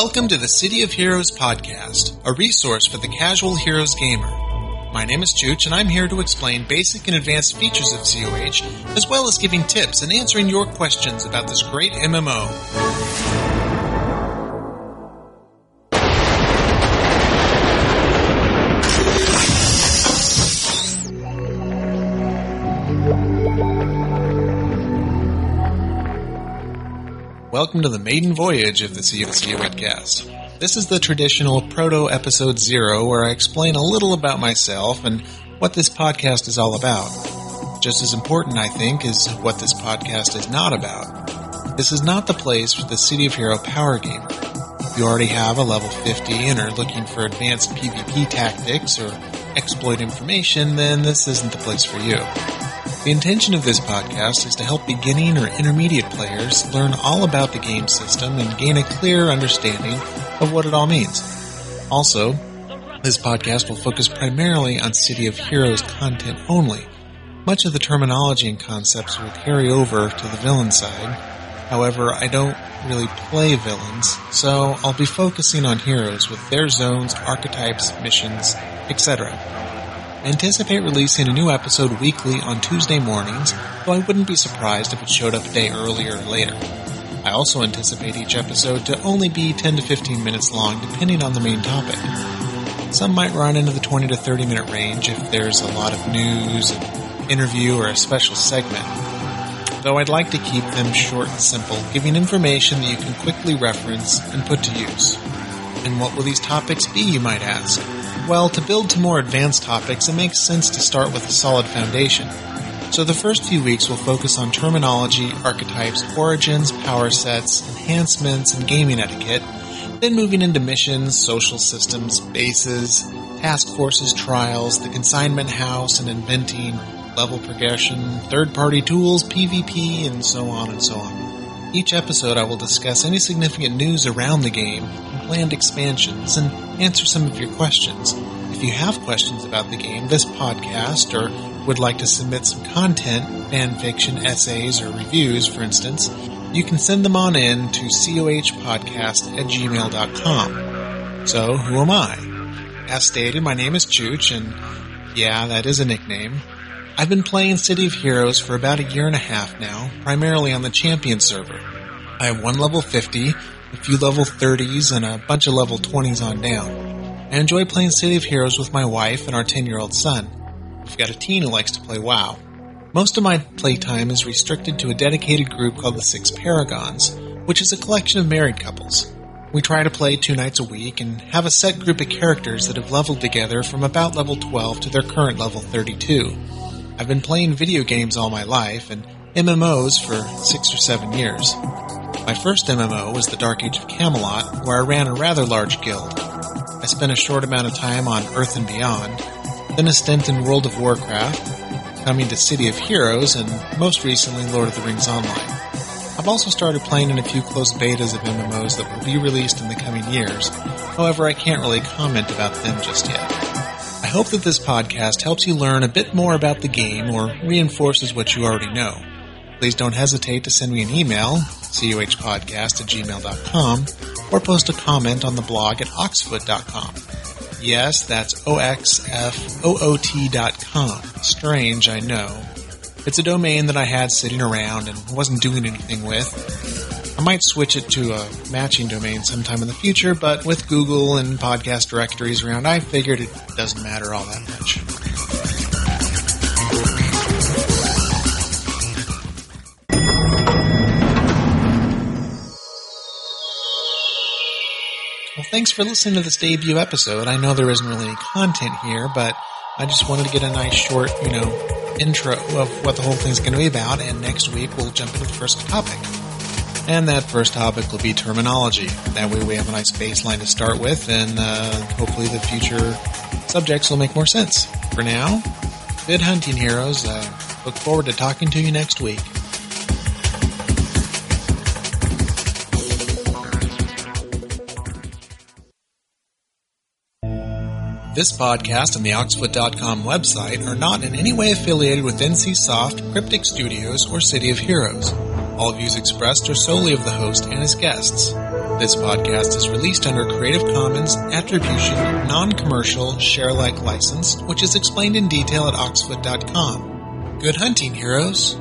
Welcome to the City of Heroes podcast, a resource for the casual heroes gamer. My name is Chooch, and I'm here to explain basic and advanced features of COH, as well as giving tips and answering your questions about this great MMO. Welcome to the maiden voyage of the COC webcast. This is the traditional proto episode zero where I explain a little about myself and what this podcast is all about. Just as important, I think, is what this podcast is not about. This is not the place for the City of Hero power gamer. If you already have a level 50 and are looking for advanced PvP tactics or exploit information, then this isn't the place for you. The intention of this podcast is to help beginning or intermediate players learn all about the game system and gain a clear understanding of what it all means. Also, this podcast will focus primarily on City of Heroes content only. Much of the terminology and concepts will carry over to the villain side. However, I don't really play villains, so I'll be focusing on heroes with their zones, archetypes, missions, etc. Anticipate releasing a new episode weekly on Tuesday mornings, though I wouldn't be surprised if it showed up a day earlier or later. I also anticipate each episode to only be 10 to 15 minutes long depending on the main topic. Some might run into the 20 to 30 minute range if there's a lot of news, an interview, or a special segment. Though I'd like to keep them short and simple, giving information that you can quickly reference and put to use. And what will these topics be, you might ask? Well, to build to more advanced topics, it makes sense to start with a solid foundation. So the first few weeks will focus on terminology, archetypes, origins, power sets, enhancements, and gaming etiquette, then moving into missions, social systems, bases, task forces, trials, the consignment house, and inventing, level progression, third-party tools, PvP, and so on and so on. Each episode I will discuss any significant news around the game, and planned expansions and answer some of your questions. If you have questions about the game, this podcast, or would like to submit some content, fan fiction, essays, or reviews, for instance, you can send them on in to cohpodcast at gmail.com. So, who am I? As stated, my name is Chooch, and yeah, that is a nickname. I've been playing City of Heroes for about a year and a half now, primarily on the Champion server. I have one level 50, a few level 30s, and a bunch of level 20s on down. I enjoy playing City of Heroes with my wife and our 10 year old son. We've got a teen who likes to play WoW. Most of my playtime is restricted to a dedicated group called the Six Paragons, which is a collection of married couples. We try to play two nights a week and have a set group of characters that have leveled together from about level 12 to their current level 32. I've been playing video games all my life and MMOs for six or seven years. My first MMO was the Dark Age of Camelot, where I ran a rather large guild. I spent a short amount of time on Earth and Beyond, then a stint in World of Warcraft, coming to City of Heroes, and most recently Lord of the Rings Online. I've also started playing in a few close betas of MMOs that will be released in the coming years, however I can't really comment about them just yet. I hope that this podcast helps you learn a bit more about the game or reinforces what you already know. Please don't hesitate to send me an email cohpodcast at gmail.com, or post a comment on the blog at oxfoot.com. Yes, that's O-X-F-O-O-T dot com. Strange, I know. It's a domain that I had sitting around and wasn't doing anything with. I might switch it to a matching domain sometime in the future, but with Google and podcast directories around, I figured it doesn't matter all that much. Well, thanks for listening to this debut episode. I know there isn't really any content here, but I just wanted to get a nice short, you know, intro of what the whole thing's going to be about, and next week we'll jump into the first topic. And that first topic will be terminology. That way we have a nice baseline to start with, and uh, hopefully the future subjects will make more sense. For now, good hunting heroes. Uh, look forward to talking to you next week. This podcast and the Oxfoot.com website are not in any way affiliated with NCSoft, Cryptic Studios, or City of Heroes. All views expressed are solely of the host and his guests. This podcast is released under Creative Commons Attribution Non-Commercial Share-alike license, which is explained in detail at oxfoot.com. Good hunting, heroes!